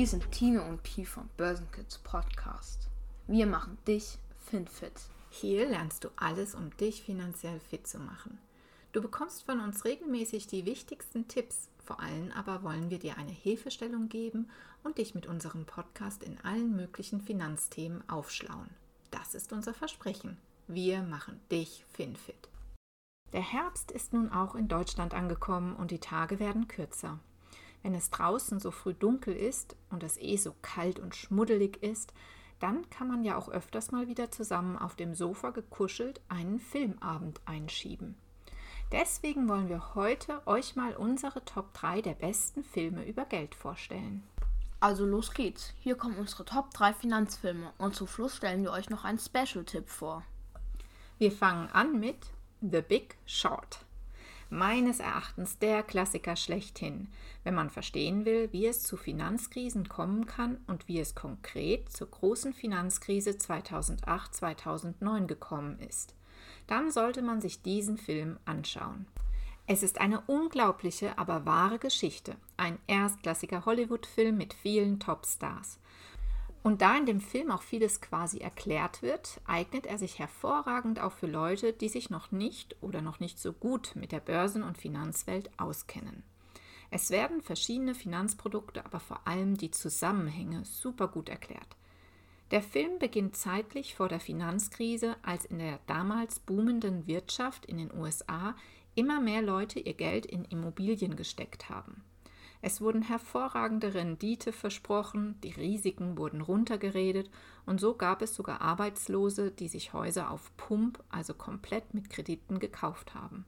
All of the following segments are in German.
Hier sind Tine und Pi vom Börsenkids Podcast. Wir machen dich FinFit. Hier lernst du alles, um dich finanziell fit zu machen. Du bekommst von uns regelmäßig die wichtigsten Tipps. Vor allem aber wollen wir dir eine Hilfestellung geben und dich mit unserem Podcast in allen möglichen Finanzthemen aufschlauen. Das ist unser Versprechen. Wir machen dich FinFit. Der Herbst ist nun auch in Deutschland angekommen und die Tage werden kürzer. Wenn es draußen so früh dunkel ist und es eh so kalt und schmuddelig ist, dann kann man ja auch öfters mal wieder zusammen auf dem Sofa gekuschelt einen Filmabend einschieben. Deswegen wollen wir heute euch mal unsere Top 3 der besten Filme über Geld vorstellen. Also los geht's. Hier kommen unsere Top 3 Finanzfilme und zum Schluss stellen wir euch noch einen Special-Tipp vor. Wir fangen an mit The Big Short meines Erachtens der Klassiker schlechthin, wenn man verstehen will, wie es zu Finanzkrisen kommen kann und wie es konkret zur großen Finanzkrise 2008-2009 gekommen ist. Dann sollte man sich diesen Film anschauen. Es ist eine unglaubliche, aber wahre Geschichte, ein erstklassiger Hollywood-Film mit vielen Topstars. Und da in dem Film auch vieles quasi erklärt wird, eignet er sich hervorragend auch für Leute, die sich noch nicht oder noch nicht so gut mit der Börsen- und Finanzwelt auskennen. Es werden verschiedene Finanzprodukte, aber vor allem die Zusammenhänge super gut erklärt. Der Film beginnt zeitlich vor der Finanzkrise, als in der damals boomenden Wirtschaft in den USA immer mehr Leute ihr Geld in Immobilien gesteckt haben. Es wurden hervorragende Rendite versprochen, die Risiken wurden runtergeredet und so gab es sogar Arbeitslose, die sich Häuser auf Pump, also komplett mit Krediten gekauft haben.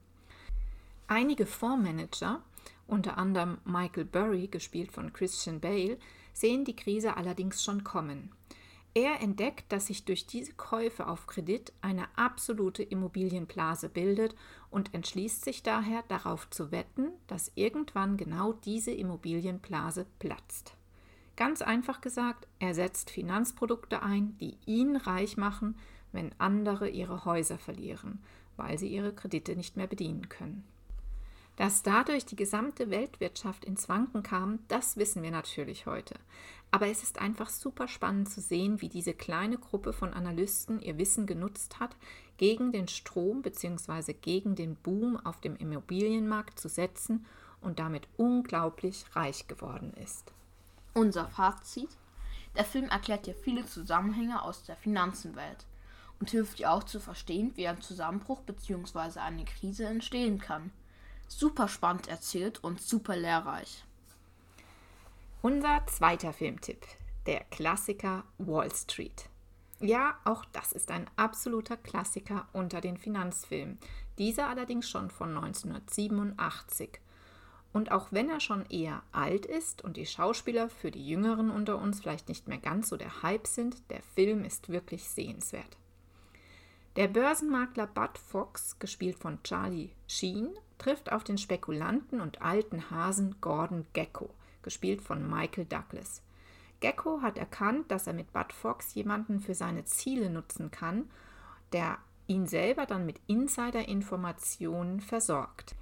Einige Fondsmanager, unter anderem Michael Burry, gespielt von Christian Bale, sehen die Krise allerdings schon kommen. Er entdeckt, dass sich durch diese Käufe auf Kredit eine absolute Immobilienblase bildet und entschließt sich daher darauf zu wetten, dass irgendwann genau diese Immobilienblase platzt. Ganz einfach gesagt, er setzt Finanzprodukte ein, die ihn reich machen, wenn andere ihre Häuser verlieren, weil sie ihre Kredite nicht mehr bedienen können. Dass dadurch die gesamte Weltwirtschaft ins Wanken kam, das wissen wir natürlich heute. Aber es ist einfach super spannend zu sehen, wie diese kleine Gruppe von Analysten ihr Wissen genutzt hat, gegen den Strom bzw. gegen den Boom auf dem Immobilienmarkt zu setzen und damit unglaublich reich geworden ist. Unser Fazit? Der Film erklärt dir viele Zusammenhänge aus der Finanzenwelt und hilft dir auch zu verstehen, wie ein Zusammenbruch bzw. eine Krise entstehen kann super spannend erzählt und super lehrreich. Unser zweiter Filmtipp, der Klassiker Wall Street. Ja, auch das ist ein absoluter Klassiker unter den Finanzfilmen, dieser allerdings schon von 1987. Und auch wenn er schon eher alt ist und die Schauspieler für die Jüngeren unter uns vielleicht nicht mehr ganz so der Hype sind, der Film ist wirklich sehenswert. Der Börsenmakler Bud Fox, gespielt von Charlie Sheen, trifft auf den Spekulanten und alten Hasen Gordon Gecko, gespielt von Michael Douglas. Gecko hat erkannt, dass er mit Bud Fox jemanden für seine Ziele nutzen kann, der ihn selber dann mit Insider-Informationen versorgt.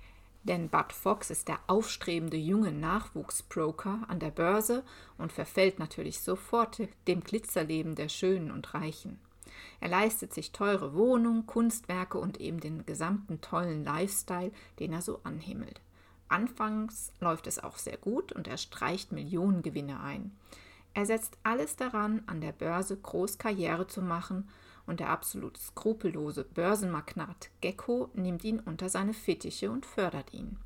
Denn Bud Fox ist der aufstrebende junge Nachwuchsbroker an der Börse und verfällt natürlich sofort dem Glitzerleben der Schönen und Reichen. Er leistet sich teure Wohnungen, Kunstwerke und eben den gesamten tollen Lifestyle, den er so anhimmelt. Anfangs läuft es auch sehr gut und er streicht Millionengewinne ein. Er setzt alles daran, an der Börse groß Karriere zu machen und der absolut skrupellose Börsenmagnat Gecko nimmt ihn unter seine Fittiche und fördert ihn.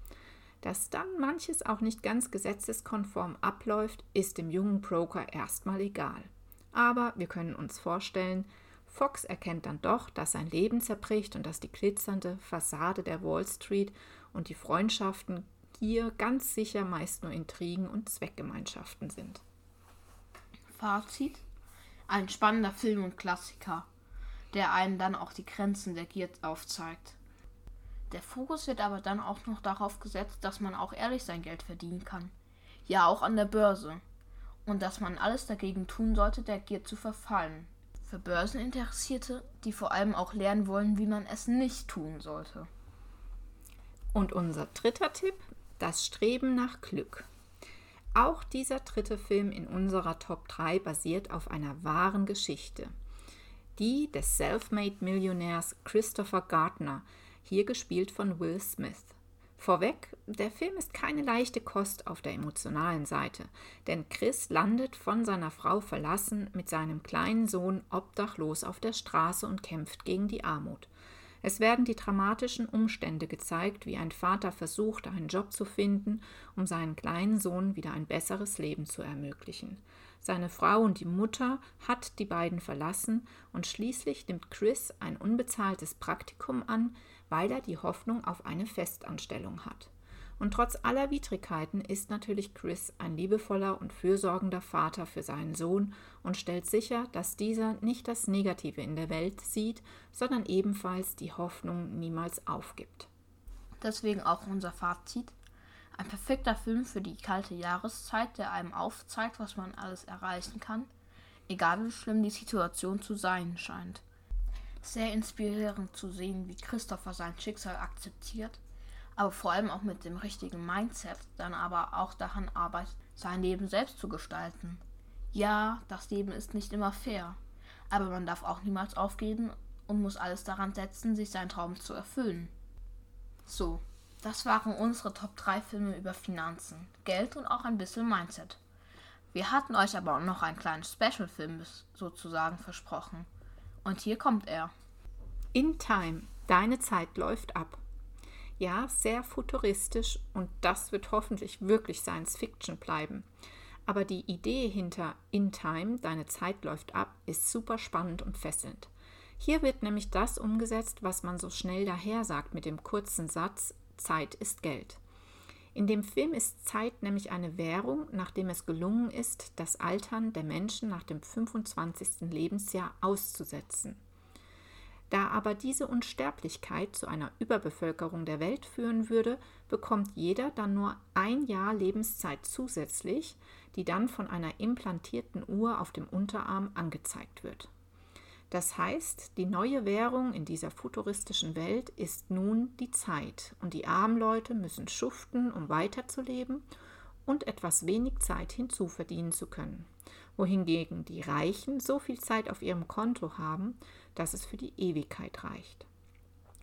Dass dann manches auch nicht ganz gesetzeskonform abläuft, ist dem jungen Broker erstmal egal. Aber wir können uns vorstellen, Fox erkennt dann doch, dass sein Leben zerbricht und dass die glitzernde Fassade der Wall Street und die Freundschaften hier ganz sicher meist nur Intrigen und Zweckgemeinschaften sind. Fazit: Ein spannender Film und Klassiker, der einen dann auch die Grenzen der Gier aufzeigt. Der Fokus wird aber dann auch noch darauf gesetzt, dass man auch ehrlich sein Geld verdienen kann. Ja, auch an der Börse. Und dass man alles dagegen tun sollte, der Gier zu verfallen für Börseninteressierte, die vor allem auch lernen wollen, wie man es nicht tun sollte. Und unser dritter Tipp, das Streben nach Glück. Auch dieser dritte Film in unserer Top 3 basiert auf einer wahren Geschichte. Die des Selfmade-Millionärs Christopher Gardner, hier gespielt von Will Smith. Vorweg, der Film ist keine leichte Kost auf der emotionalen Seite, denn Chris landet von seiner Frau verlassen mit seinem kleinen Sohn obdachlos auf der Straße und kämpft gegen die Armut. Es werden die dramatischen Umstände gezeigt, wie ein Vater versucht, einen Job zu finden, um seinen kleinen Sohn wieder ein besseres Leben zu ermöglichen. Seine Frau und die Mutter hat die beiden verlassen und schließlich nimmt Chris ein unbezahltes Praktikum an, weil er die Hoffnung auf eine Festanstellung hat. Und trotz aller Widrigkeiten ist natürlich Chris ein liebevoller und fürsorgender Vater für seinen Sohn und stellt sicher, dass dieser nicht das Negative in der Welt sieht, sondern ebenfalls die Hoffnung niemals aufgibt. Deswegen auch unser Fazit. Ein perfekter Film für die kalte Jahreszeit, der einem aufzeigt, was man alles erreichen kann, egal wie schlimm die Situation zu sein scheint. Sehr inspirierend zu sehen, wie Christopher sein Schicksal akzeptiert aber vor allem auch mit dem richtigen Mindset dann aber auch daran arbeitet, sein Leben selbst zu gestalten. Ja, das Leben ist nicht immer fair, aber man darf auch niemals aufgeben und muss alles daran setzen, sich seinen Traum zu erfüllen. So, das waren unsere Top 3 Filme über Finanzen, Geld und auch ein bisschen Mindset. Wir hatten euch aber noch einen kleinen Special-Film sozusagen versprochen. Und hier kommt er. In Time, deine Zeit läuft ab. Ja, sehr futuristisch und das wird hoffentlich wirklich Science Fiction bleiben. Aber die Idee hinter In Time, deine Zeit läuft ab, ist super spannend und fesselnd. Hier wird nämlich das umgesetzt, was man so schnell daher sagt mit dem kurzen Satz Zeit ist Geld. In dem Film ist Zeit nämlich eine Währung, nachdem es gelungen ist, das Altern der Menschen nach dem 25. Lebensjahr auszusetzen. Da aber diese Unsterblichkeit zu einer Überbevölkerung der Welt führen würde, bekommt jeder dann nur ein Jahr Lebenszeit zusätzlich, die dann von einer implantierten Uhr auf dem Unterarm angezeigt wird. Das heißt, die neue Währung in dieser futuristischen Welt ist nun die Zeit und die armen Leute müssen schuften, um weiterzuleben und etwas wenig Zeit hinzuverdienen zu können wohingegen die Reichen so viel Zeit auf ihrem Konto haben, dass es für die Ewigkeit reicht.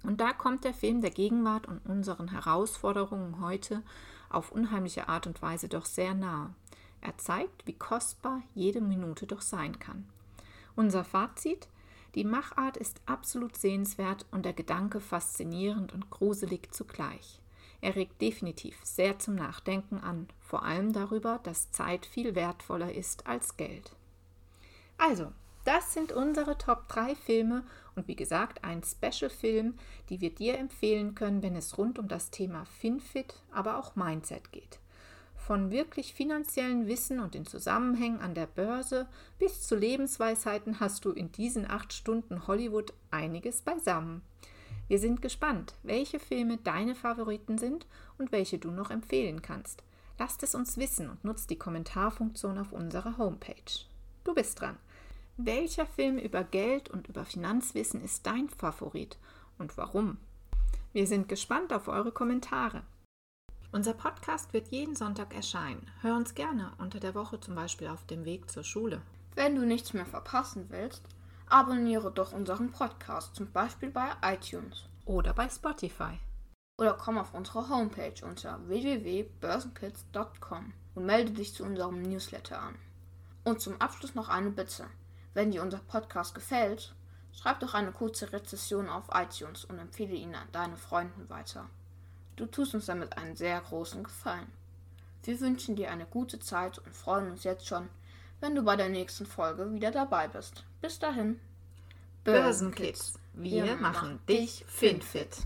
Und da kommt der Film der Gegenwart und unseren Herausforderungen heute auf unheimliche Art und Weise doch sehr nahe. Er zeigt, wie kostbar jede Minute doch sein kann. Unser Fazit? Die Machart ist absolut sehenswert und der Gedanke faszinierend und gruselig zugleich. Er regt definitiv sehr zum Nachdenken an, vor allem darüber, dass Zeit viel wertvoller ist als Geld. Also, das sind unsere Top 3 Filme und wie gesagt ein Special-Film, die wir dir empfehlen können, wenn es rund um das Thema FinFit, aber auch Mindset geht. Von wirklich finanziellen Wissen und den Zusammenhängen an der Börse bis zu Lebensweisheiten hast du in diesen acht Stunden Hollywood einiges beisammen. Wir sind gespannt, welche Filme deine Favoriten sind und welche du noch empfehlen kannst. Lasst es uns wissen und nutzt die Kommentarfunktion auf unserer Homepage. Du bist dran. Welcher Film über Geld und über Finanzwissen ist dein Favorit und warum? Wir sind gespannt auf eure Kommentare. Unser Podcast wird jeden Sonntag erscheinen. Hör uns gerne unter der Woche zum Beispiel auf dem Weg zur Schule. Wenn du nichts mehr verpassen willst, abonniere doch unseren Podcast, zum Beispiel bei iTunes oder bei Spotify. Oder komm auf unsere Homepage unter www.börsenkids.com und melde dich zu unserem Newsletter an. Und zum Abschluss noch eine Bitte. Wenn dir unser Podcast gefällt, schreib doch eine kurze Rezession auf iTunes und empfehle ihn an deine Freunden weiter. Du tust uns damit einen sehr großen Gefallen. Wir wünschen dir eine gute Zeit und freuen uns jetzt schon, wenn du bei der nächsten Folge wieder dabei bist. Bis dahin. Börsenkids, wir, wir machen dich finfit.